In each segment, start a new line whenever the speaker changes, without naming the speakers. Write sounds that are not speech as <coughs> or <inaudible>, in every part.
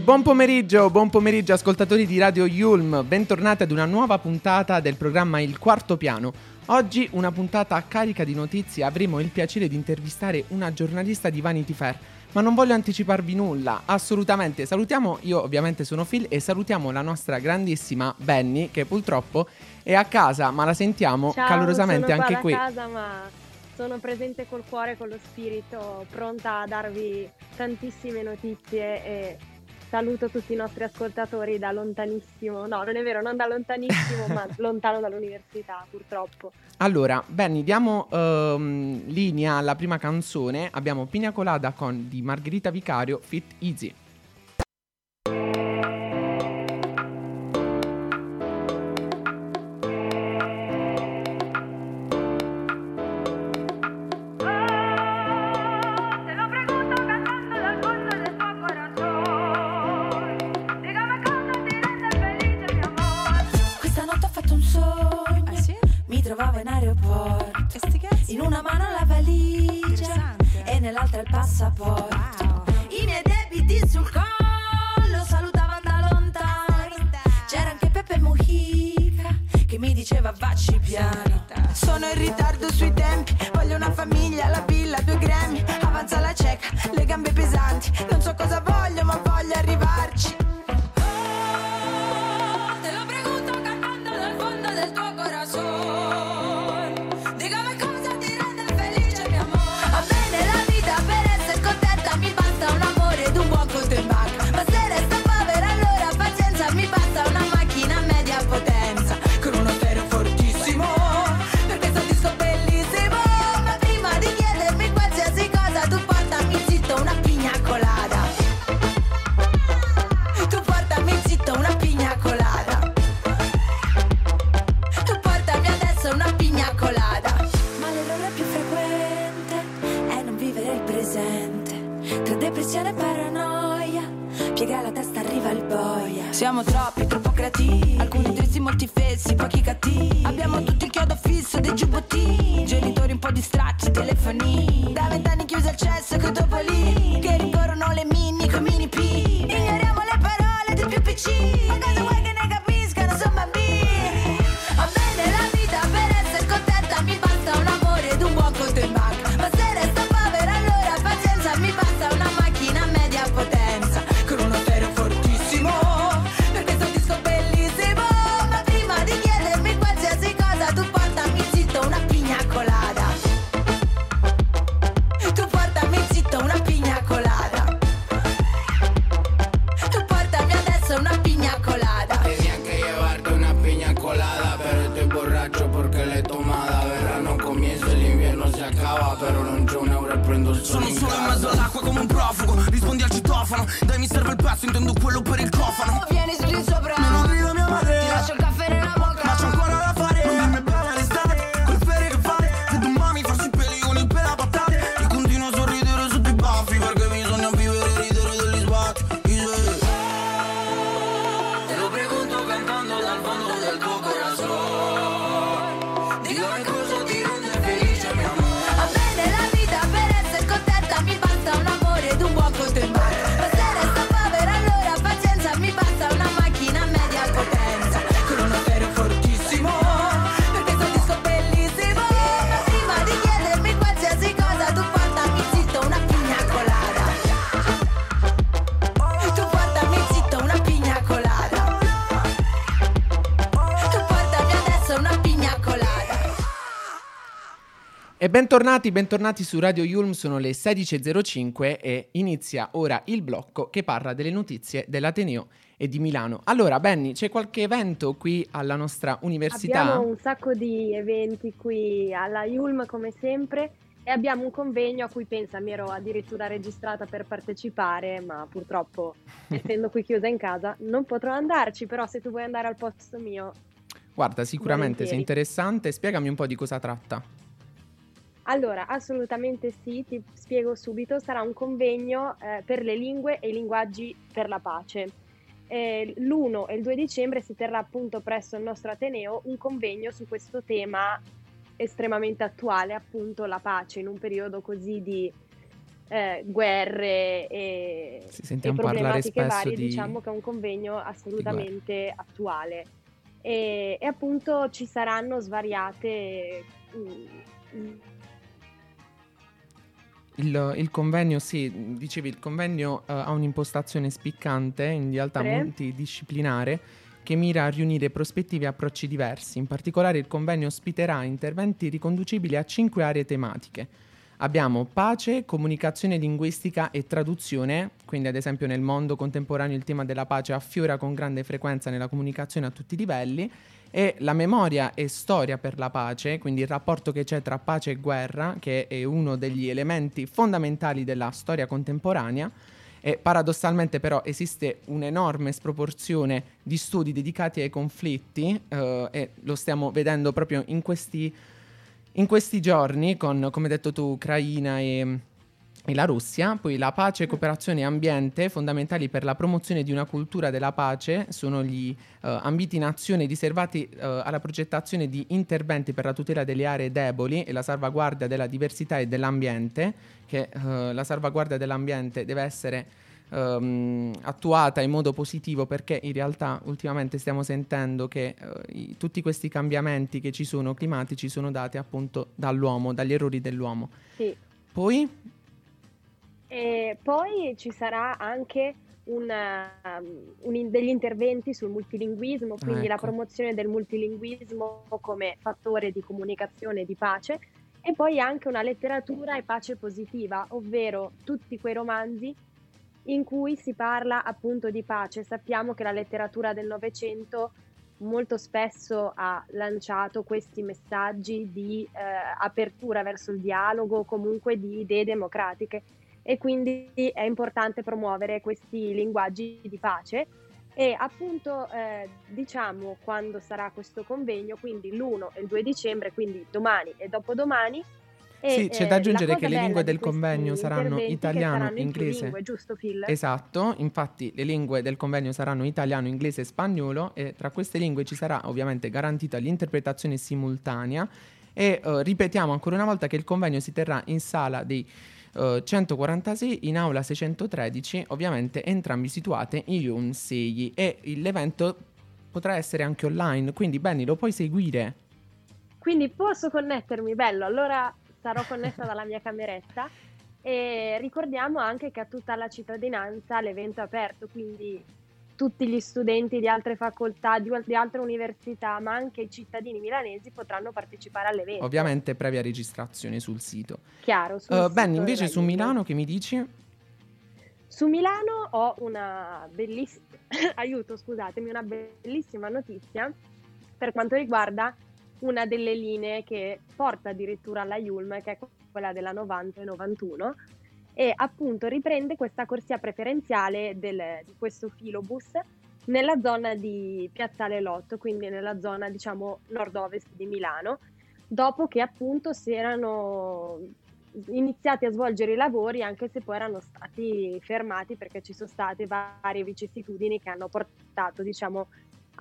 E buon pomeriggio, buon pomeriggio ascoltatori di Radio Yulm, bentornati ad una nuova puntata del programma Il Quarto Piano. Oggi una puntata carica di notizie, avremo il piacere di intervistare una giornalista di Vanity Fair. Ma non voglio anticiparvi nulla, assolutamente. Salutiamo, io ovviamente sono Phil e salutiamo la nostra grandissima Benny che purtroppo è a casa, ma la sentiamo
Ciao,
calorosamente anche qui.
a casa, ma sono presente col cuore con lo spirito, pronta a darvi tantissime notizie e saluto tutti i nostri ascoltatori da lontanissimo. No, non è vero, non da lontanissimo, ma <laughs> lontano dall'università, purtroppo.
Allora, Benny, diamo ehm, linea alla prima canzone. Abbiamo Pina Colada con di Margherita Vicario, Fit Easy.
In una mano la valigia e nell'altra il passaporto. I miei debiti sul collo salutavano da lontano. C'era anche Peppe Mujica che mi diceva vacci piano. Sono in ritardo sui tempi, giubbottini. Genitori un po' distratti, telefoni. Da vent'anni chiuso il cesso coi topolini.
Bentornati, bentornati su Radio Yulm, sono le 16.05 e inizia ora il blocco che parla delle notizie dell'Ateneo e di Milano. Allora, Benny, c'è qualche evento qui alla nostra università?
Abbiamo un sacco di eventi qui alla Yulm come sempre e abbiamo un convegno a cui pensa mi ero addirittura registrata per partecipare, ma purtroppo <laughs> essendo qui chiusa in casa non potrò andarci, però se tu vuoi andare al posto mio
Guarda, sicuramente sei interessante, spiegami un po' di cosa tratta.
Allora, assolutamente sì, ti spiego subito, sarà un convegno eh, per le lingue e i linguaggi per la pace. Eh, l'1 e il 2 dicembre si terrà appunto presso il nostro Ateneo un convegno su questo tema estremamente attuale, appunto la pace in un periodo così di eh, guerre e,
Sì,
e
sentiamo
problematiche varie,
di...
diciamo che è un convegno assolutamente attuale. E, e appunto ci saranno svariate mm,
Il, il convegno, sì, dicevi, il convegno eh, ha un'impostazione spiccante, in realtà multidisciplinare, che mira a riunire prospettive e approcci diversi. In particolare il convegno ospiterà interventi riconducibili a cinque aree tematiche. Abbiamo pace, comunicazione linguistica e traduzione, quindi ad esempio nel mondo contemporaneo il tema della pace affiora con grande frequenza nella comunicazione a tutti i livelli, e la memoria e storia per la pace, quindi il rapporto che c'è tra pace e guerra, che è uno degli elementi fondamentali della storia contemporanea. E paradossalmente però esiste un'enorme sproporzione di studi dedicati ai conflitti eh, e lo stiamo vedendo proprio in questi, in questi giorni con, come detto tu, Ucraina e, e la Russia. Poi la pace, cooperazione e ambiente, fondamentali per la promozione di una cultura della pace, sono gli eh, ambiti in azione riservati eh, alla progettazione di interventi per la tutela delle aree deboli e la salvaguardia della diversità e dell'ambiente, che eh, la salvaguardia dell'ambiente deve essere ehm, attuata in modo positivo perché in realtà ultimamente stiamo sentendo che i- tutti questi cambiamenti che ci sono climatici sono dati appunto dall'uomo, dagli errori dell'uomo.
sì.
Poi
E poi ci sarà anche un, um, un degli interventi sul multilinguismo, quindi la
ecco.
promozione del multilinguismo come fattore di comunicazione e di pace, e poi anche una letteratura e pace positiva, ovvero tutti quei romanzi in cui si parla appunto di pace. Sappiamo che la letteratura del Novecento molto spesso ha lanciato questi messaggi di eh, apertura verso il dialogo, comunque di idee democratiche e quindi è importante promuovere questi linguaggi di pace e appunto eh, diciamo quando sarà questo convegno, quindi l'1 e il 2 dicembre, quindi domani e dopodomani. E,
Sì, c'è
eh,
da
la
aggiungere che le lingue del convegno saranno italiano,
saranno
inglese.
lingue, giusto Phil?
Esatto, infatti le lingue del convegno saranno italiano, inglese e spagnolo e tra queste lingue ci sarà ovviamente garantita l'interpretazione simultanea e eh, ripetiamo ancora una volta che il convegno si terrà in sala dei eh, 146 in aula 613, ovviamente entrambi situate in Yun Sei e l'evento potrà essere anche online, quindi Benny lo puoi seguire.
Quindi posso connettermi, bello, allora sarò connessa dalla mia cameretta e ricordiamo anche che a tutta la cittadinanza l'evento è aperto, quindi tutti gli studenti di altre facoltà, di, di altre università, ma anche i cittadini milanesi potranno partecipare all'evento.
Ovviamente previa registrazione sul sito.
Chiaro. sul
Eh,
sito
Benny, invece su. Milano che mi dici?
Su Milano ho una bellissima, <coughs> aiuto, scusatemi, una bellissima notizia per quanto riguarda una delle linee che porta addirittura alla Yulm, che è quella della 90 e 91, e appunto riprende questa corsia preferenziale del- di questo filobus nella zona di Piazzale Lotto, quindi nella zona diciamo nord-ovest di Milano, dopo che appunto si erano iniziati a svolgere i lavori anche se poi erano stati fermati perché ci sono state varie vicissitudini che hanno portato diciamo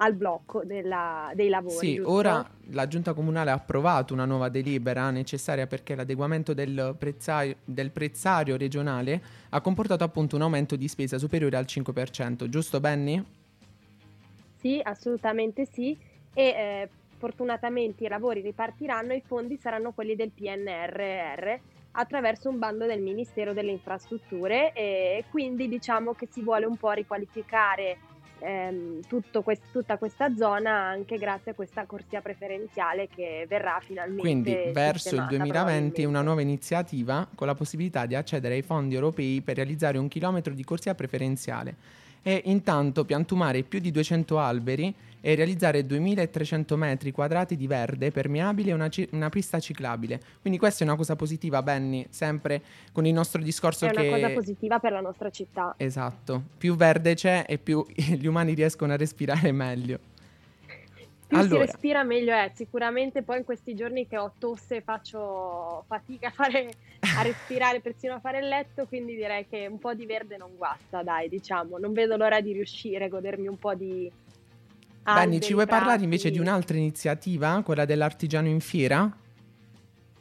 al blocco della- dei lavori.
Sì,
giusto?
ora la giunta comunale ha approvato una nuova delibera necessaria perché l'adeguamento del prezzaio, del prezzario regionale ha comportato appunto un aumento di spesa superiore al 5%, giusto Benny?
Sì, assolutamente sì. E eh, fortunatamente i lavori ripartiranno e i fondi saranno quelli del PNRR attraverso un bando del Ministero delle Infrastrutture e quindi diciamo che si vuole un po' riqualificare ehm, tutto quest- tutta questa zona anche grazie a questa corsia preferenziale che verrà finalmente
Quindi verso il
sistemata,
2020
probabilmente.
una nuova iniziativa con la possibilità di accedere ai fondi europei per realizzare un chilometro di corsia preferenziale e intanto piantumare più di 200 alberi e realizzare 2300 metri quadrati di verde permeabile e una, ci- una pista ciclabile. Quindi questa è una cosa positiva, Benny, sempre con il nostro discorso
È una
che...
cosa positiva per la nostra città.
Esatto, più verde c'è e più <laughs> gli umani riescono a respirare meglio.
Più si
Allora.
respira meglio è, sicuramente poi in questi giorni che ho tosse e faccio fatica a, fare, a respirare, persino a fare il letto, quindi direi che un po' di verde non guasta, dai, diciamo, non vedo l'ora di riuscire a godermi un po' di... Alberi,
ci vuoi parlare
prati.
invece di un'altra iniziativa, quella dell'artigiano in fiera?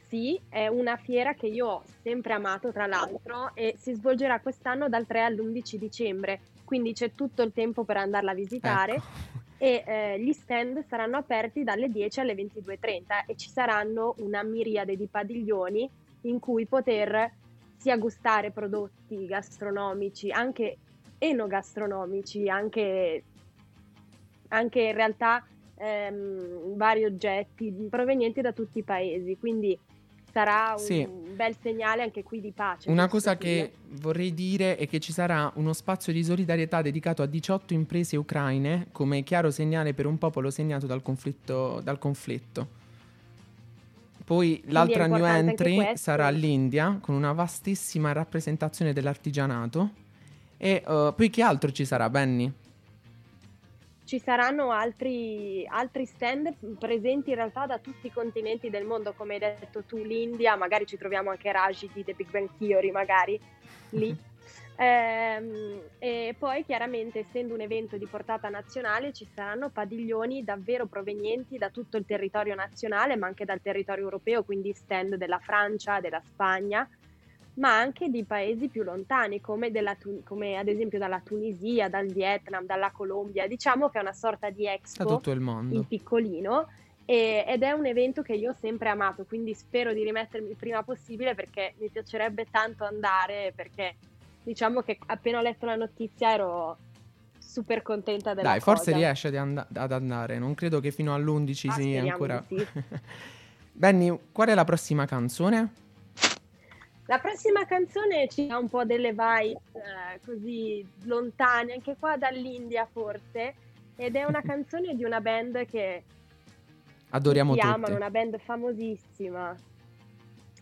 Sì, è una fiera che io ho sempre amato, tra l'altro, e si svolgerà quest'anno dal 3 all'11 dicembre, quindi c'è tutto il tempo per andarla a visitare
Ecco.
E eh, gli stand saranno aperti dalle 10 alle 22.30 e ci saranno una miriade di padiglioni in cui poter sia gustare prodotti gastronomici, anche enogastronomici, anche, anche in realtà ehm, vari oggetti provenienti da tutti i paesi, quindi sarà un
Sì.
bel segnale anche qui di pace.
Una cosa che vorrei dire è che ci sarà uno spazio di solidarietà dedicato a 18 imprese ucraine come chiaro segnale per un popolo segnato dal conflitto. Dal conflitto. Poi l'altra new entry sarà l'India con una vastissima rappresentazione dell'artigianato. E eh, poi che altro ci sarà, Benny?
Ci saranno altri, altri stand presenti in realtà da tutti i continenti del mondo, come hai detto tu, l'India, magari ci troviamo anche Raji di The Big Bang Theory, magari lì. <laughs> Ehm, e poi chiaramente essendo un evento di portata nazionale ci saranno padiglioni davvero provenienti da tutto il territorio nazionale ma anche dal territorio europeo, quindi stand della Francia, della Spagna, ma anche di paesi più lontani come, della come ad esempio dalla Tunisia, dal Vietnam, dalla Colombia. Diciamo che è una sorta di
Da
expo
tutto il mondo.
in piccolino e- ed è un evento che io ho sempre amato, quindi spero di rimettermi il prima possibile perché mi piacerebbe tanto andare perché diciamo che appena ho letto la notizia ero super contenta della
Dai, forse
cosa.
riesce ad, and- ad andare. Non credo che fino all'11
Ah,
sia ancora.
sì. <laughs>
Benny, qual è la prossima canzone?
La prossima canzone ci dà un po' delle vibes eh, così lontane, anche qua dall'India forse, ed è una <laughs> canzone di una band che
Adoriamo
tutti amano, una band famosissima.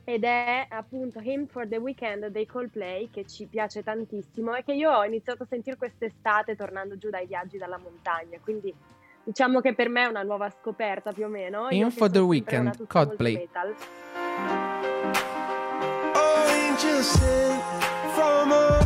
Ed è appunto Him for the Weekend dei Coldplay che ci piace tantissimo e che io ho iniziato a sentire quest'estate tornando giù dai viaggi dalla montagna. Quindi diciamo che per me è una nuova scoperta più o meno.
Him for the Weekend, Coldplay.
metal.
innocent from a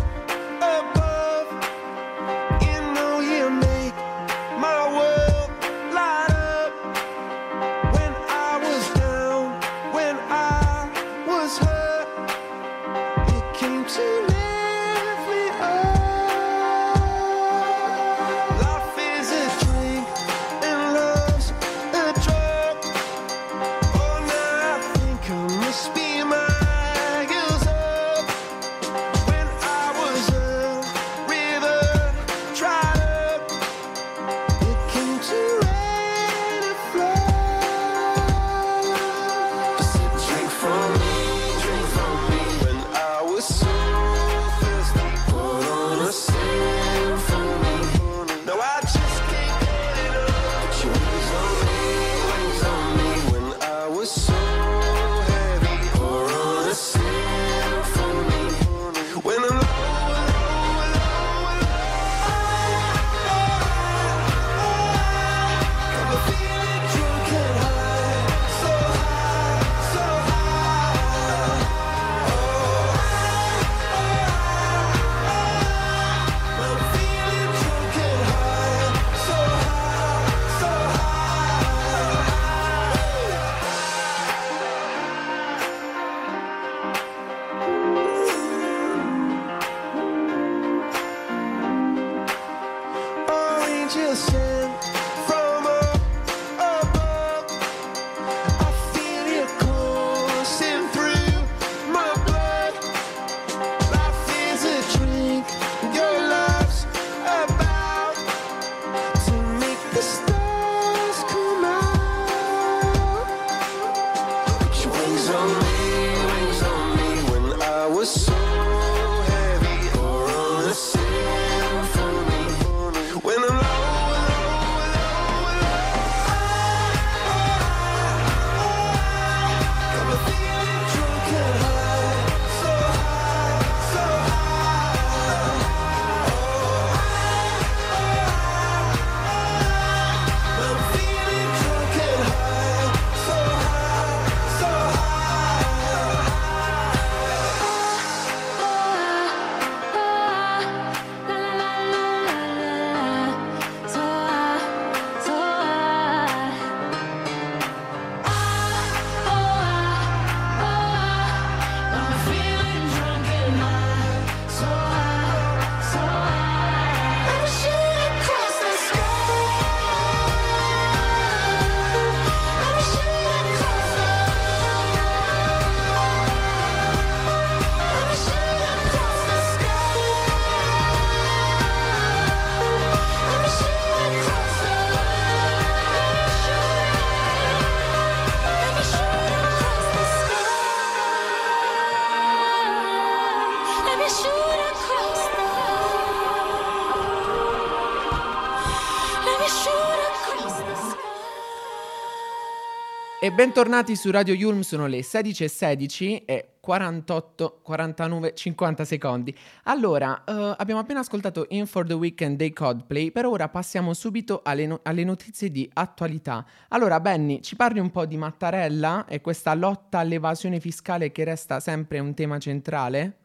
Bentornati su Radio Yulm, sono le 16.16 e 48, 49, 50 secondi. Allora, eh, abbiamo appena ascoltato In for the Weekend dei Coldplay, per ora passiamo subito alle, no- alle notizie di attualità. Allora, Benny, ci parli un po' di Mattarella e questa lotta all'evasione fiscale che resta sempre un tema centrale?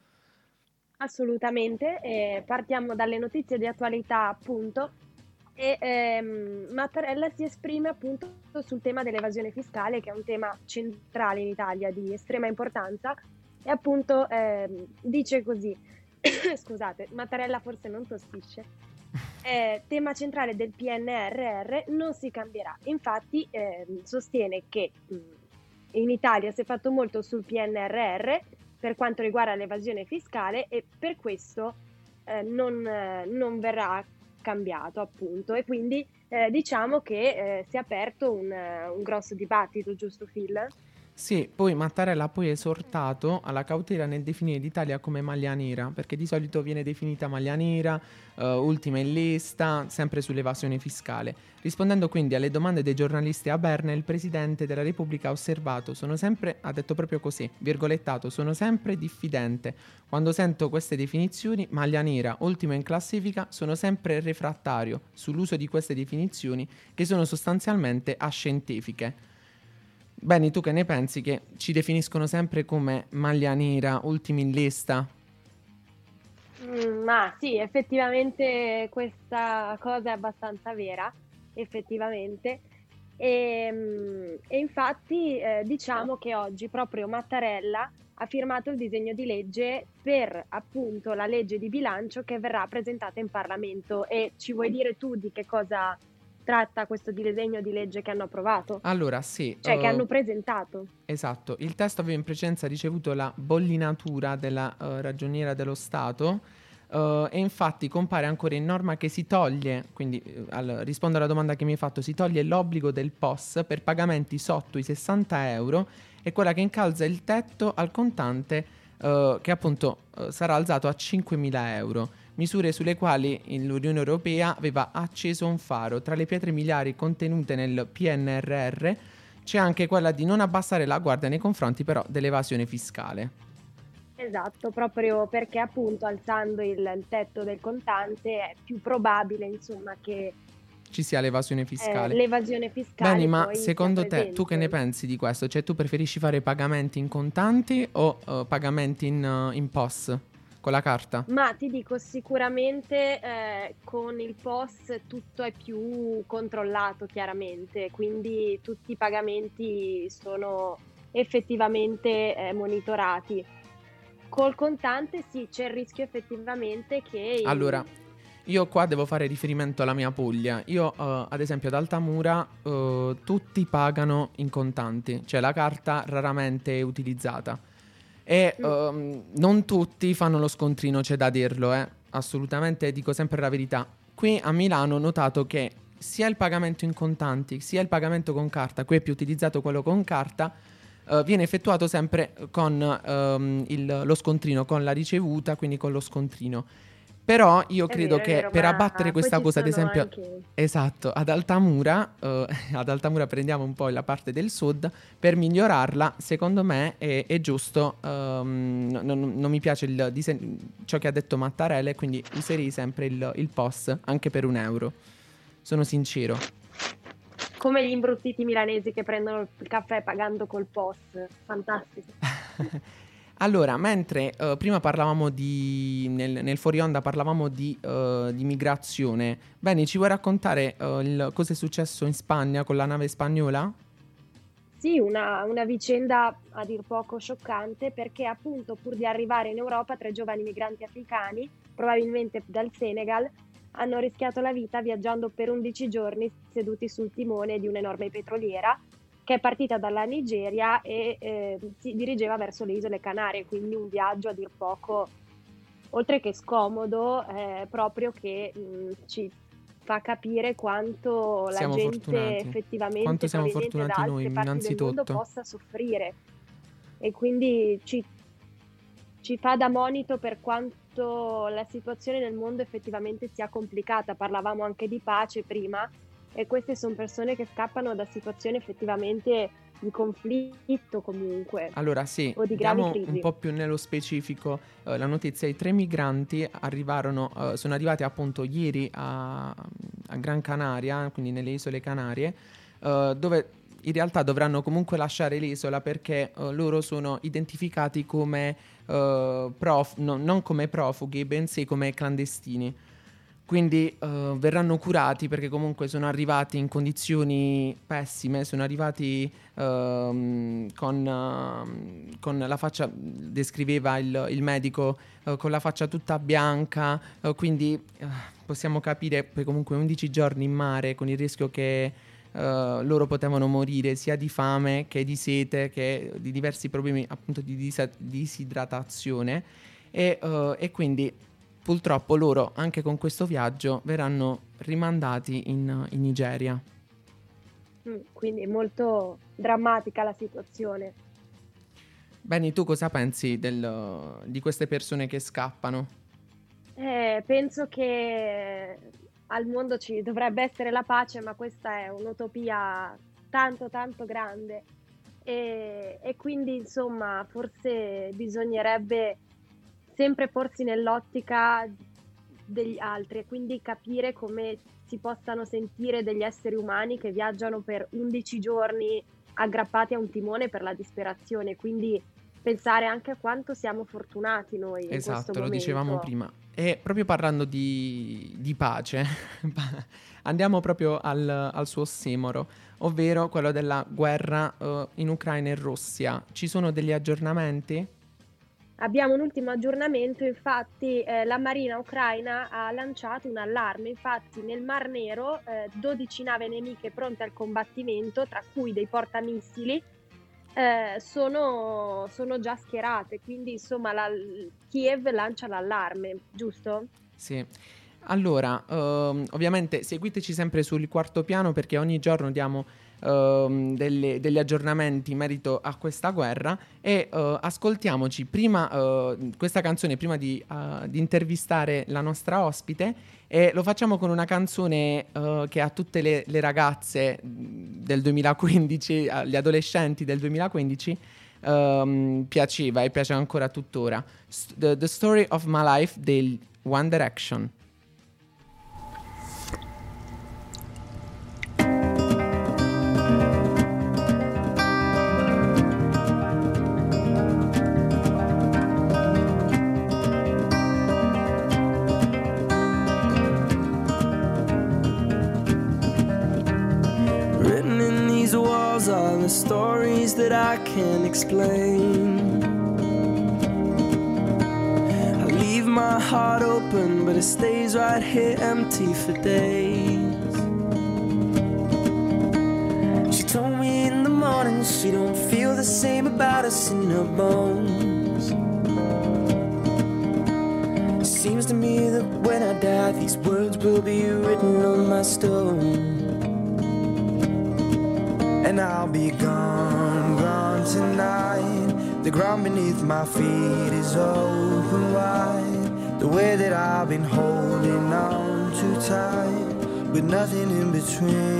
Assolutamente, eh, partiamo dalle notizie di attualità appunto e ehm, Mattarella si esprime appunto sul tema dell'evasione fiscale che è un tema centrale in Italia di estrema importanza. E appunto ehm, dice così, <coughs> scusate, Mattarella forse non tossisce, <laughs> eh, tema centrale del PNRR non si cambierà, infatti ehm, sostiene che mh, in Italia si è fatto molto sul PNRR per quanto riguarda l'evasione fiscale e per questo eh, non, eh, non verrà cambiato appunto e quindi eh, diciamo che eh, si è aperto un, eh, un grosso dibattito, giusto Phil?
Sì, poi Mattarella ha poi esortato alla cautela nel definire l'Italia come maglia nera, perché di solito viene definita maglia nera, eh, ultima in lista, sempre sull'evasione fiscale. Rispondendo quindi alle domande dei giornalisti a Berna, il Presidente della Repubblica ha osservato, sono sempre, ha detto proprio così, virgolettato, sono sempre diffidente. Quando sento queste definizioni, maglia nera, ultima in classifica, sono sempre refrattario sull'uso di queste definizioni che sono sostanzialmente ascientifiche. Benny, tu che ne pensi che ci definiscono sempre come maglia nera, ultimi in lista?
Mm, ma sì, effettivamente questa cosa è abbastanza vera, effettivamente. E, mm, e infatti eh, diciamo che oggi proprio Mattarella ha firmato il disegno di legge per appunto la legge di bilancio che verrà presentata in Parlamento. E ci vuoi dire tu di che cosa tratta questo disegno di legge che hanno approvato?
Allora, sì.
Cioè che
eh,
hanno presentato.
Esatto, il testo aveva in precedenza ricevuto la bollinatura della eh, ragioniera dello Stato eh, e infatti compare ancora in norma che si toglie, quindi al- rispondo alla domanda che mi hai fatto, si toglie l'obbligo del POS per pagamenti sotto i 60 euro e quella che incalza il tetto al contante che appunto sarà alzato a 5.000 euro. Misure sulle quali l'Unione Europea aveva acceso un faro. Tra le pietre miliari contenute nel PNRR c'è anche quella di non abbassare la guardia nei confronti però dell'evasione fiscale.
Esatto, proprio perché appunto alzando il, il tetto del contante è più probabile insomma che
Ci sia l'evasione
eh,
fiscale.
l'evasione fiscale
Beni, ma secondo te tu che ne pensi di questo? Cioè tu preferisci fare pagamenti in contanti o eh, pagamenti in, eh, in POS con la carta?
Ma ti dico sicuramente eh, con il POS tutto è più controllato chiaramente, quindi tutti i pagamenti sono effettivamente eh, monitorati. Col contante sì, c'è il rischio effettivamente che... il-
Allora, io qua devo fare riferimento alla mia Puglia. Io, eh, ad esempio, ad Altamura eh, tutti pagano in contanti, cioè la carta raramente è utilizzata. E
Mm.
ehm, non tutti fanno lo scontrino, c'è da dirlo, eh. Assolutamente dico sempre la verità. Qui a Milano ho notato che sia il pagamento in contanti sia il pagamento con carta, qui è più utilizzato quello con carta, eh, viene effettuato sempre con ehm, il- lo scontrino, con la ricevuta, quindi con lo scontrino. Però io
È
credo
vero,
che
vero,
per abbattere questa cosa, ad esempio,
anche-
esatto, ad Altamura, eh, <laughs> ad Altamura prendiamo un po' la parte del sud, per migliorarla, secondo me è, è giusto, ehm, no- non, non mi piace il disen- ciò che ha detto Mattarella quindi userei sempre il, il POS anche per un euro. Sono sincero.
Come gli imbruttiti milanesi che prendono il caffè pagando col POS. Fantastico. <laughs>
Allora, mentre eh, prima parlavamo di. nel, nel fuori onda parlavamo di, eh, di migrazione, bene, ci vuoi raccontare eh, il- cosa è successo in Spagna con la nave spagnola?
Sì, una, una vicenda a dir poco scioccante perché appunto pur di arrivare in Europa tre giovani migranti africani, probabilmente dal Senegal, hanno rischiato la vita viaggiando per 11 giorni seduti sul timone di un'enorme petroliera che è partita dalla Nigeria e eh, si dirigeva verso le isole Canarie, quindi un viaggio a dir poco, oltre che scomodo, eh, proprio che mh, ci fa capire quanto la
Siamo
gente
fortunati.
effettivamente
Quanto siamo fortunati noi,
parti del mondo
innanzitutto.
possa soffrire e quindi ci, ci fa da monito per quanto la situazione nel mondo effettivamente sia complicata. Parlavamo anche di pace prima e queste sono persone che scappano da situazioni effettivamente di conflitto comunque.
Allora sì,
O di gravi crisi.
un po' più nello specifico eh, la notizia, i tre migranti arrivarono, eh, sono arrivati appunto ieri a, a Gran Canaria, quindi nelle isole Canarie, eh, dove in realtà dovranno comunque lasciare l'isola perché eh, loro sono identificati come eh, prof- no, non come profughi, bensì come clandestini. Quindi eh, verranno curati perché comunque sono arrivati in condizioni pessime, sono arrivati ehm, con, ehm, con la faccia, descriveva il, il medico, eh, con la faccia tutta bianca, eh, quindi possiamo capire che comunque 11 giorni in mare con il rischio che loro potevano morire sia di fame che di sete che di diversi problemi appunto di disidratazione. E, e quindi purtroppo loro anche con questo viaggio verranno rimandati in, in Nigeria.
Mm, Quindi è molto drammatica la situazione.
Beni, tu cosa pensi del- di queste persone che scappano?
Eh, penso che al mondo ci dovrebbe essere la pace, ma questa è un'utopia tanto tanto grande e, e quindi insomma forse bisognerebbe sempre porsi nell'ottica degli altri e quindi capire come si possano sentire degli esseri umani che viaggiano per 11 giorni aggrappati a un timone per la disperazione, quindi pensare anche a quanto siamo fortunati noi
Esatto, lo
momento.
dicevamo prima. E proprio parlando di, di pace, <laughs> andiamo proprio al, al suo ossimoro, ovvero quello della guerra eh, in Ucraina e Russia. Ci sono degli aggiornamenti?
Abbiamo un ultimo aggiornamento, infatti eh, la Marina ucraina ha lanciato un allarme, infatti nel Mar Nero eh, 12 navi nemiche pronte al combattimento, tra cui dei portamissili, eh, sono, sono già schierate, quindi insomma la, Kiev lancia l'allarme, giusto?
Sì. Allora, ehm, ovviamente seguiteci sempre sul quarto piano perché ogni giorno diamo ehm, delle- degli aggiornamenti in merito a questa guerra e eh, ascoltiamoci prima eh, questa canzone prima di, eh, di intervistare la nostra ospite e lo facciamo con una canzone eh, che a tutte le, le ragazze mh, del 2015, agli adolescenti del 2015 ehm, piaceva e piace ancora tuttora. The, the Story of My Life del One Direction.
true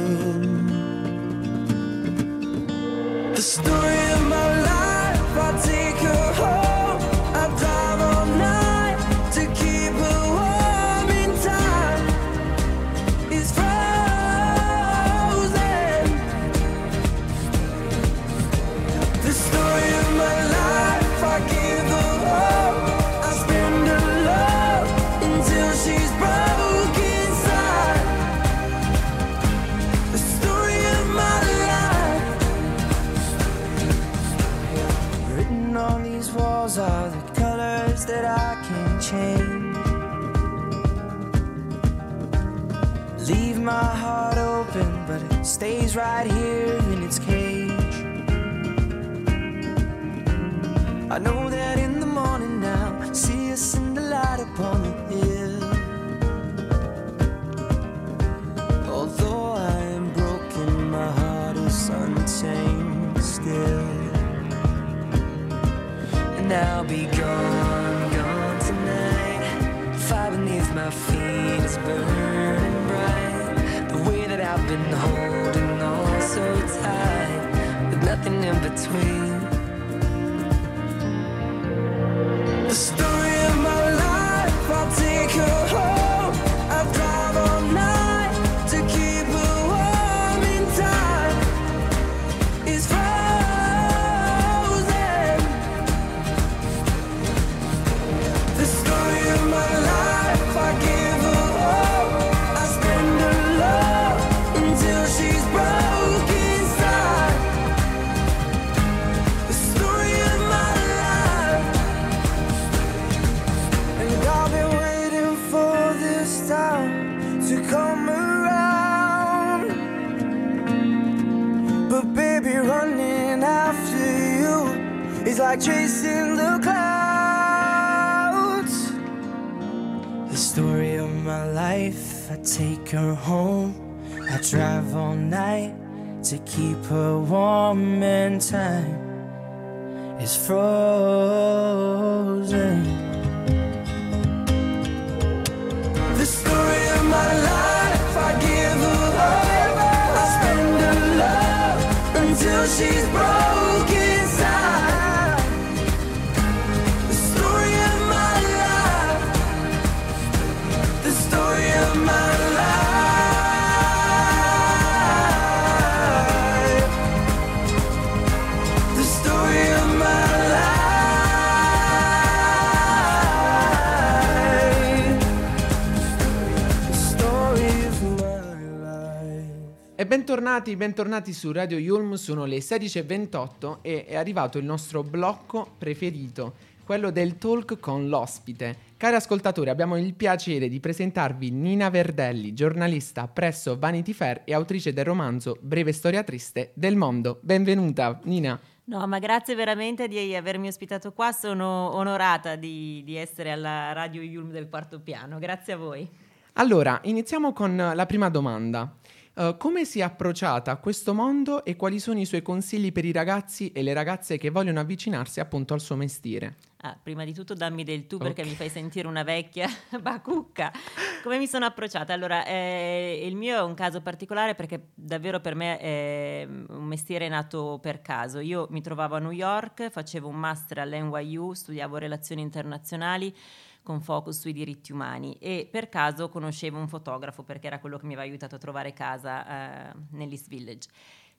bentornati, bentornati su Radio Yulm, sono le 16.28 e è arrivato il nostro blocco preferito, quello del talk con l'ospite. Cari ascoltatori, abbiamo il piacere di presentarvi Nina Verdelli, giornalista presso Vanity Fair e autrice del romanzo Breve storia triste del mondo. Benvenuta, Nina.
No, ma grazie veramente di avermi ospitato qua, sono onorata di, di essere alla Radio Yulm del quarto piano, grazie a voi.
Allora, iniziamo con la prima domanda. Eh, come si è approcciata a questo mondo e quali sono i suoi consigli per i ragazzi e le ragazze che vogliono avvicinarsi appunto al suo mestiere?
Ah, prima di tutto dammi del tu perché
Ok.
mi fai sentire una vecchia <laughs> bacucca. Come mi sono approcciata? Allora, eh, il mio è un caso particolare perché davvero per me è un mestiere nato per caso. Io mi trovavo a New York, facevo un master all'NYU, studiavo relazioni internazionali con focus sui diritti umani e per caso conoscevo un fotografo perché era quello che mi aveva aiutato a trovare casa eh, nell'East Village.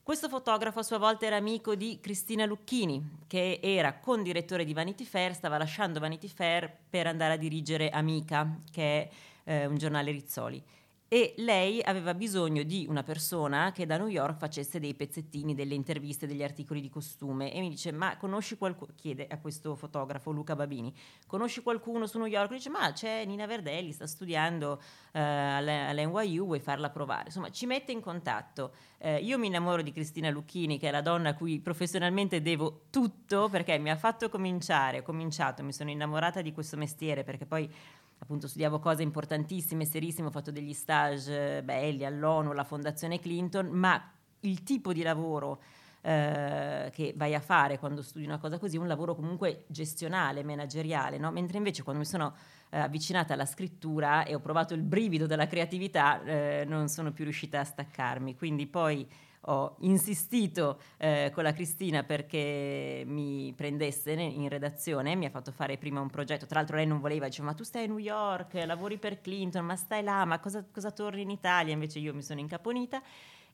Questo fotografo a sua volta era amico di Cristina Lucchini, che era condirettore di Vanity Fair, stava lasciando Vanity Fair per andare a dirigere Amica, che è eh, un giornale Rizzoli. E lei aveva bisogno di una persona che da New York facesse dei pezzettini, delle interviste, degli articoli di costume. E mi dice: Ma conosci qualcuno? Chiede a questo fotografo Luca Babini: Conosci qualcuno su New York? Dice: Ma c'è Nina Verdelli, sta studiando eh, all'NYU, vuoi farla provare? Insomma, ci mette in contatto. Eh, io mi innamoro di Cristina Lucchini, che è la donna a cui professionalmente devo tutto, perché mi ha fatto cominciare, ho cominciato, mi sono innamorata di questo mestiere, perché poi appunto studiavo cose importantissime, serissime, ho fatto degli stage belli all'ONU, alla Fondazione Clinton, ma il tipo di lavoro eh, che vai a fare quando studi una cosa così è un lavoro comunque gestionale, manageriale, no? mentre invece quando mi sono eh, avvicinata alla scrittura e ho provato il brivido della creatività eh, non sono più riuscita a staccarmi, quindi poi ho insistito eh, con la Cristina perché mi prendesse in redazione, mi ha fatto fare prima un progetto, tra l'altro lei non voleva, diceva ma tu stai a New York, lavori per Clinton, ma stai là, ma cosa, cosa torni in Italia? Invece io mi sono incaponita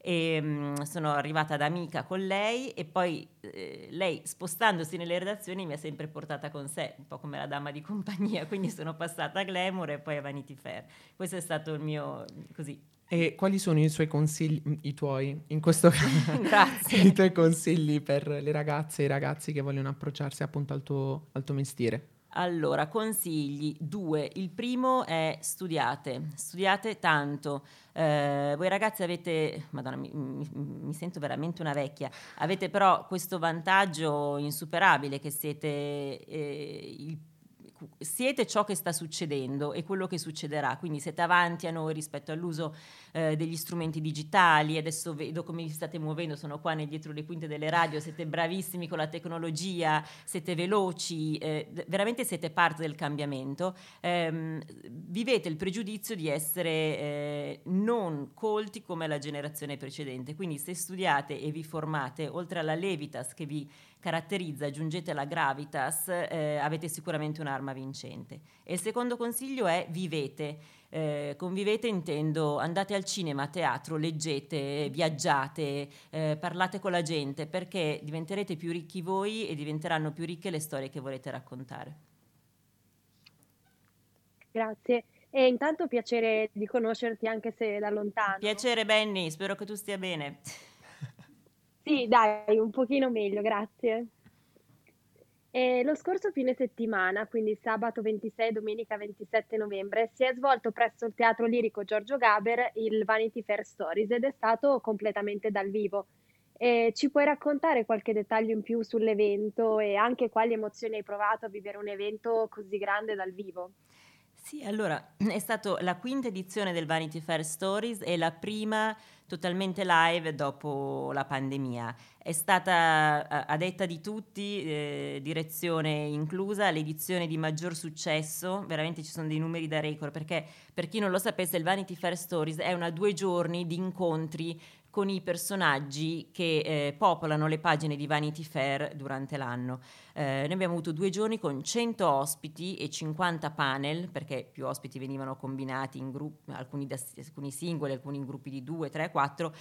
e mm, sono arrivata ad amica con lei e poi eh, lei spostandosi nelle redazioni mi ha sempre portata con sé, un po' come la dama di compagnia, <laughs> quindi sono passata a Glamour e poi a Vanity Fair. Questo è stato il mio, così,
E quali sono i suoi consigli, i tuoi, in questo caso, <laughs>
Grazie. <laughs>
i tuoi consigli per le ragazze e i ragazzi che vogliono approcciarsi appunto al tuo, al tuo mestiere?
Allora, consigli due. Il primo è studiate, studiate tanto. Eh, voi ragazzi avete, madonna, mi, mi- mi sento veramente una vecchia, avete però questo vantaggio insuperabile che siete eh, il siete ciò che sta succedendo e quello che succederà, quindi siete avanti a noi rispetto all'uso eh, degli strumenti digitali, adesso vedo come vi state muovendo, sono qua dietro le quinte delle radio, siete bravissimi con la tecnologia, siete veloci, eh, veramente siete parte del cambiamento, ehm, vivete il pregiudizio di essere eh, non colti come la generazione precedente, quindi se studiate e vi formate, oltre alla levitas che vi caratterizza, aggiungete la gravitas, eh, avete sicuramente un'arma vincente. E il secondo consiglio è vivete. Eh, convivete intendo andate al cinema, a teatro, leggete, viaggiate, eh, parlate con la gente perché diventerete più ricchi voi e diventeranno più ricche le storie che volete raccontare.
Grazie. E intanto piacere di conoscerti anche se da lontano.
Piacere Benny, spero che tu stia bene.
Sì, dai, un pochino meglio, grazie. E lo scorso fine settimana, quindi sabato 26 e domenica 27 novembre, si è svolto presso il Teatro Lirico Giorgio Gaber il Vanity Fair Stories ed è stato completamente dal vivo. E ci puoi raccontare qualche dettaglio in più sull'evento e anche quali emozioni hai provato a vivere un evento così grande dal vivo?
Sì, allora <clears throat> è stata la quinta edizione del Vanity Fair Stories e la prima totalmente live dopo la pandemia. È stata, a, detta di tutti, eh, direzione inclusa, l'edizione di maggior successo, veramente ci sono dei numeri da record, perché per chi non lo sapesse il Vanity Fair Stories è una due giorni di incontri con i personaggi che eh, popolano le pagine di Vanity Fair durante l'anno. Eh, noi abbiamo avuto due giorni con 100 ospiti e 50 panel, perché più ospiti venivano combinati in gruppi, alcuni, da, alcuni singoli, alcuni in gruppi di 2, 3, 4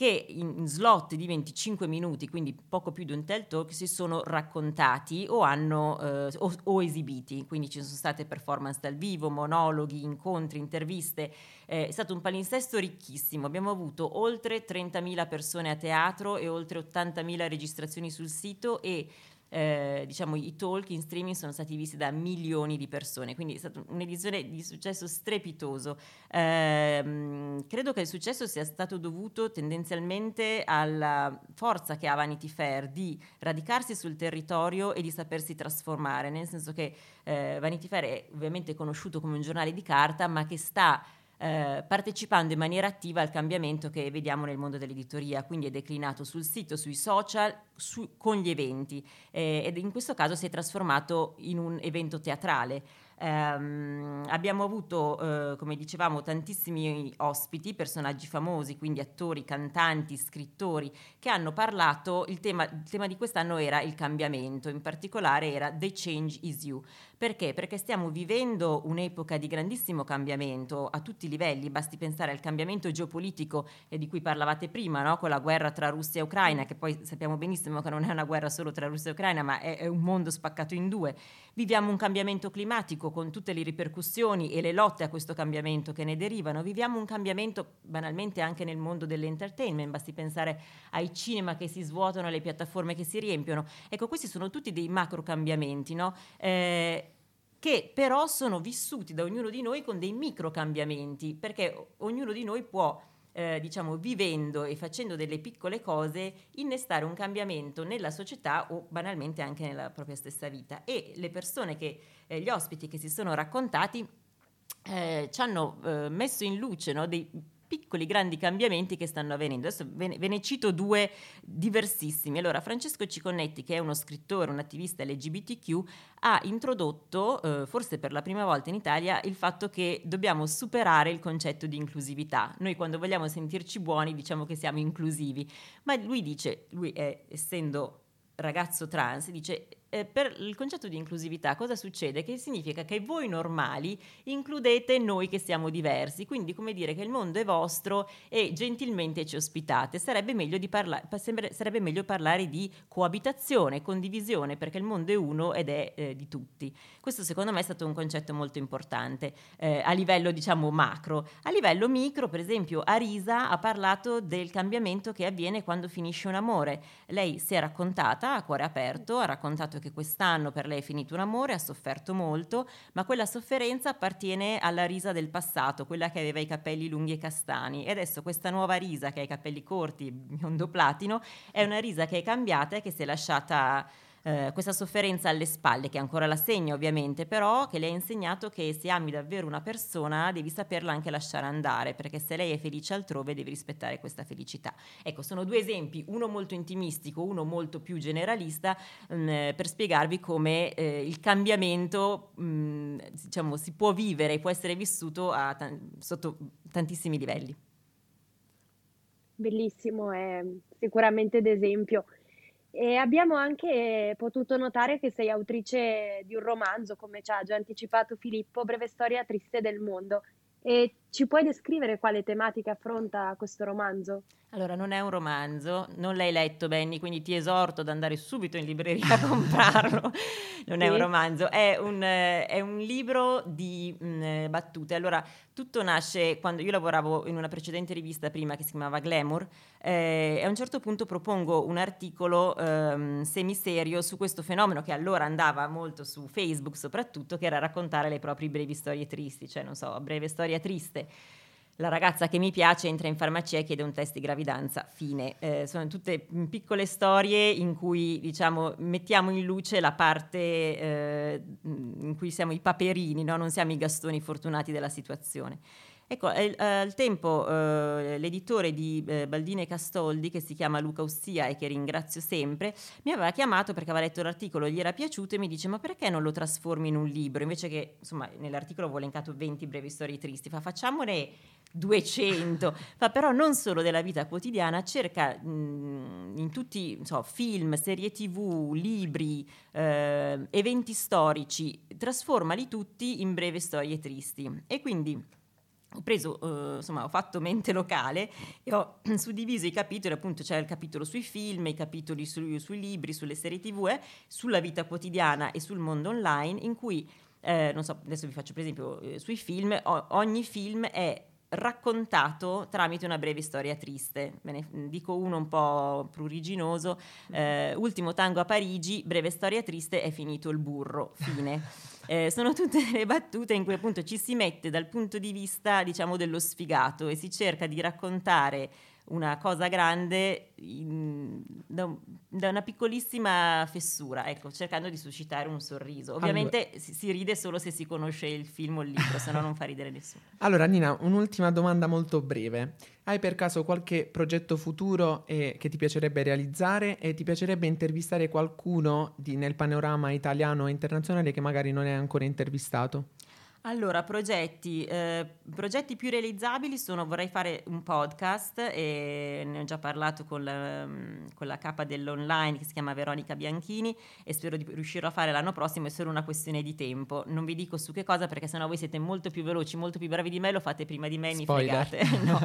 che in slot di 25 minuti, quindi poco più di un TED Talk, si sono raccontati o, hanno, eh, o, o, esibiti. Quindi ci sono state performance dal vivo, monologhi, incontri, interviste. Eh, è stato un palinsesto ricchissimo. Abbiamo avuto oltre 30.000 persone a teatro e oltre 80.000 registrazioni sul sito e eh, diciamo, i talk in streaming sono stati visti da milioni di persone, quindi è stata un'edizione di successo strepitoso. Eh, credo che il successo sia stato dovuto tendenzialmente alla forza che ha Vanity Fair di radicarsi sul territorio e di sapersi trasformare, nel senso che eh, Vanity Fair è ovviamente conosciuto come un giornale di carta, ma che sta eh, partecipando in maniera attiva al cambiamento che vediamo nel mondo dell'editoria, quindi è declinato sul sito, sui social, su, con gli eventi eh, ed in questo caso si è trasformato in un evento teatrale. Um, abbiamo avuto, uh, come dicevamo, tantissimi ospiti, personaggi famosi, quindi attori, cantanti, scrittori, che hanno parlato, il tema, il tema di quest'anno era il cambiamento, in particolare era The Change is You. Perché? Perché stiamo vivendo un'epoca di grandissimo cambiamento a tutti i livelli, basti pensare al cambiamento geopolitico eh, di cui parlavate prima, no? con la guerra tra Russia e Ucraina, che poi sappiamo benissimo che non è una guerra solo tra Russia e Ucraina, ma è, è un mondo spaccato in due. Viviamo un cambiamento climatico con tutte le ripercussioni e le lotte a questo cambiamento che ne derivano. Viviamo un cambiamento banalmente anche nel mondo dell'entertainment, basti pensare ai cinema che si svuotano, alle piattaforme che si riempiono. Ecco, questi sono tutti dei macro cambiamenti, no? Eh, che però sono vissuti da ognuno di noi con dei micro cambiamenti, perché ognuno di noi può, eh, diciamo, vivendo e facendo delle piccole cose, innestare un cambiamento nella società o banalmente anche nella propria stessa vita. E le persone che, eh, gli ospiti che si sono raccontati, eh, ci hanno eh, messo in luce no, dei piccoli grandi cambiamenti che stanno avvenendo. Adesso ve ne, cito due diversissimi. Allora, Francesco Ciconnetti, che è uno scrittore, un attivista LGBTQ, ha introdotto, eh, forse per la prima volta in Italia, il fatto che dobbiamo superare il concetto di inclusività. Noi quando vogliamo sentirci buoni diciamo che siamo inclusivi, ma lui dice, lui è, essendo ragazzo trans, dice eh, per il concetto di inclusività cosa succede? Che significa che voi normali includete noi che siamo diversi, quindi come dire che il mondo è vostro e gentilmente ci ospitate. Sarebbe meglio, parla- sarebbe meglio parlare di coabitazione, condivisione, perché il mondo è uno ed è eh, di tutti. Questo secondo me è stato un concetto molto importante eh, a livello diciamo macro. A livello micro, per esempio, Arisa ha parlato del cambiamento che avviene quando finisce un amore. Lei si è raccontata a cuore aperto, ha raccontato che quest'anno per lei è finito un amore, ha sofferto molto, ma quella sofferenza appartiene alla Risa del passato, quella che aveva i capelli lunghi e castani. E adesso questa nuova Risa che ha i capelli corti, biondo platino, è una Risa che è cambiata e che si è lasciata eh, questa sofferenza alle spalle, che ancora la segna ovviamente, però che le ha insegnato che se ami davvero una persona devi saperla anche lasciare andare, perché se lei è felice altrove devi rispettare questa felicità. Ecco, sono due esempi, uno molto intimistico, uno molto più generalista, mh, per spiegarvi come eh, il cambiamento mh, diciamo, si può vivere e può essere vissuto tan- sotto tantissimi livelli.
Bellissimo, è sicuramente d'esempio. E abbiamo anche potuto notare che sei autrice di un romanzo, come ci ha già anticipato Filippo, Breve storia triste del mondo. E ci puoi descrivere quale tematica affronta questo romanzo?
Allora, non è un romanzo, non l'hai letto Benny, quindi ti esorto ad andare subito in libreria a comprarlo. <laughs> Non è un
Sì.
romanzo, è un, è un libro di mh, eh, battute. Allora, tutto nasce quando io lavoravo in una precedente rivista prima che si chiamava Glamour eh, e a un certo punto propongo un articolo ehm, semiserio su questo fenomeno che allora andava molto su Facebook soprattutto, che era raccontare le proprie brevi storie tristi, cioè non so, breve storia triste. La ragazza che mi piace entra in farmacia e chiede un test di gravidanza, fine. Eh, sono tutte mm, piccole storie in cui diciamo, mettiamo in luce la parte eh, in cui siamo i paperini, no? non siamo i gastoni fortunati della situazione. Ecco, al, al tempo eh, l'editore di eh, Baldini e Castoldi, che si chiama Luca Ussia e che ringrazio sempre, mi aveva chiamato perché aveva letto l'articolo, gli era piaciuto e mi dice ma perché non lo trasformi in un libro? Invece che, insomma, nell'articolo avevo elencato 20 brevi storie tristi, fa facciamone 200, fa però non solo della vita quotidiana, cerca mh, in tutti, so, film, serie tv, libri, eh, eventi storici, trasformali tutti in brevi storie tristi. E quindi ho preso, eh, insomma, ho fatto mente locale e ho <clears throat> suddiviso i capitoli, appunto c'è il capitolo sui film, i capitoli su- sui libri, sulle serie tv, eh, sulla vita quotidiana e sul mondo online, in cui, eh, non so, adesso vi faccio per esempio eh, sui film, o- ogni film è raccontato tramite una breve storia triste. Ve ne dico uno un po' pruriginoso. Eh, Ultimo tango a Parigi, breve storia triste, è finito il burro, fine. <laughs> Eh, sono tutte <laughs> le battute in cui appunto ci si mette dal punto di vista, diciamo, dello sfigato e si cerca di raccontare una cosa grande in- da, un- da una piccolissima fessura, ecco, cercando di suscitare un sorriso. Ovviamente si, si ride solo se si conosce il film o il libro, se no non fa ridere nessuno. <laughs>
Allora, Nina, un'ultima domanda molto breve. Hai per caso qualche progetto futuro eh, che ti piacerebbe realizzare e ti piacerebbe intervistare qualcuno di- nel panorama italiano e internazionale che magari non è ancora intervistato?
Allora, progetti, eh, progetti più realizzabili sono vorrei fare un podcast e ne ho già parlato con la, mm, con la capa dell'online che si chiama Veronica Bianchini e spero di riuscire a fare l'anno prossimo, è solo una questione di tempo. Non vi dico su che cosa perché sennò voi siete molto più veloci, molto più bravi di me, lo fate prima di me e mi fregate. <laughs> No.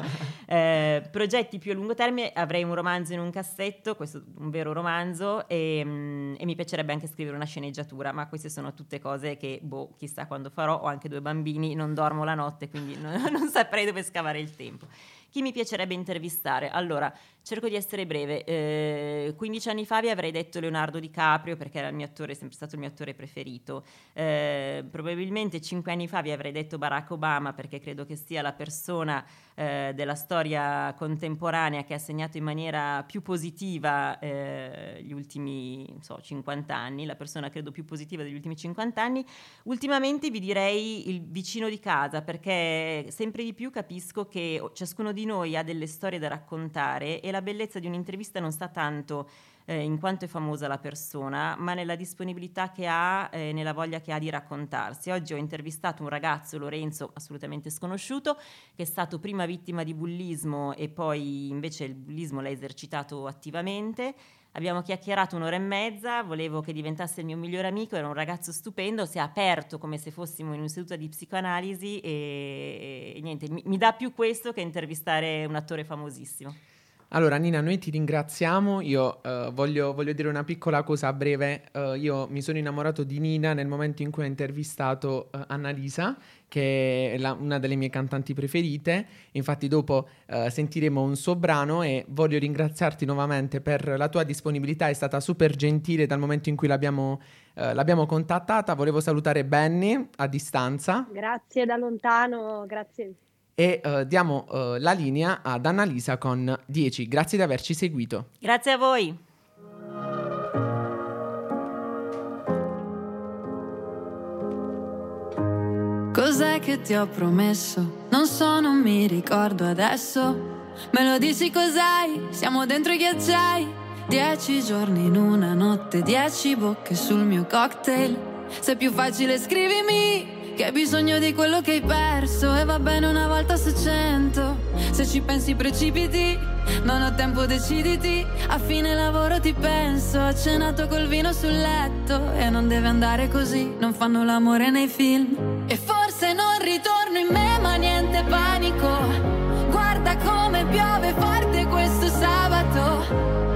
Eh, progetti più a lungo termine, avrei un romanzo in un cassetto, questo è un vero romanzo e, mm, e mi piacerebbe anche scrivere una sceneggiatura, ma queste sono tutte cose che, boh, chissà quando farò, ho anche due bambini, non dormo la notte, quindi non, <laughs> non saprei dove scavare il tempo. Chi mi piacerebbe intervistare? Allora, cerco di essere breve. Eh, 15 anni fa vi avrei detto Leonardo DiCaprio perché era il mio attore, è sempre stato il mio attore preferito. Eh, probabilmente 5 anni fa vi avrei detto Barack Obama perché credo che sia la persona eh, della storia contemporanea che ha segnato in maniera più positiva eh, gli ultimi so, 50 anni, la persona credo più positiva degli ultimi 50 anni. Ultimamente vi direi il vicino di casa perché sempre di più capisco che ciascuno di noi ha delle storie da raccontare e la bellezza di un'intervista non sta tanto eh, in quanto è famosa la persona, ma nella disponibilità che ha e nella voglia che ha di raccontarsi. Oggi ho intervistato un ragazzo, Lorenzo, assolutamente sconosciuto, che è stato prima vittima di bullismo e poi invece il bullismo l'ha esercitato attivamente. Abbiamo chiacchierato un'ora e mezza, volevo che diventasse il mio migliore amico, era un ragazzo stupendo, si è aperto come se fossimo in una seduta di psicoanalisi e, e niente, mi, mi dà più questo che intervistare un attore famosissimo.
Allora, Nina, noi ti ringraziamo. Io eh, voglio, voglio dire una piccola cosa breve. Eh, io mi sono innamorato di Nina nel momento in cui ho intervistato eh, Annalisa, che è la- una delle mie cantanti preferite. Infatti, dopo eh, sentiremo un suo brano e voglio ringraziarti nuovamente per la tua disponibilità. È stata super gentile dal momento in cui l'abbiamo, eh, l'abbiamo contattata. Volevo salutare Benny a distanza
Grazie da lontano, grazie
e eh, diamo eh, la linea ad Annalisa con 10. Grazie di averci seguito.
Grazie a voi.
Cos'è che ti ho promesso? Non so, non mi ricordo adesso. Me lo dici cos'hai? Siamo dentro i ghiacciai. Dieci giorni in una notte, dieci bocche sul mio cocktail. Se è più facile scrivimi che hai bisogno di quello che hai perso e va bene una volta su cento. Se ci pensi precipiti, non ho tempo deciditi. A fine lavoro ti penso, ho cenato col vino sul letto e non deve andare così, non fanno l'amore nei film. E forse non ritorno in me, ma niente panico. Guarda come piove forte questo sabato.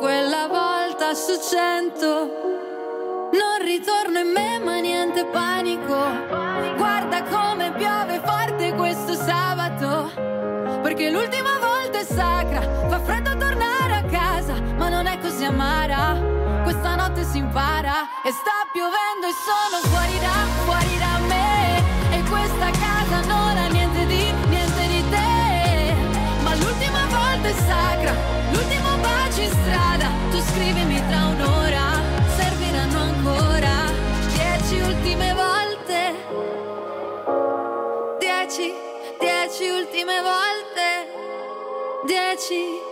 quella volta su cento. Non ritorno in me ma niente panico, guarda come piove forte questo sabato, perché l'ultima volta è sacra, fa freddo tornare a casa, ma non è così amara. Questa notte si impara e sta piovendo e sono fuori da, fuori da ultime volte. Dieci,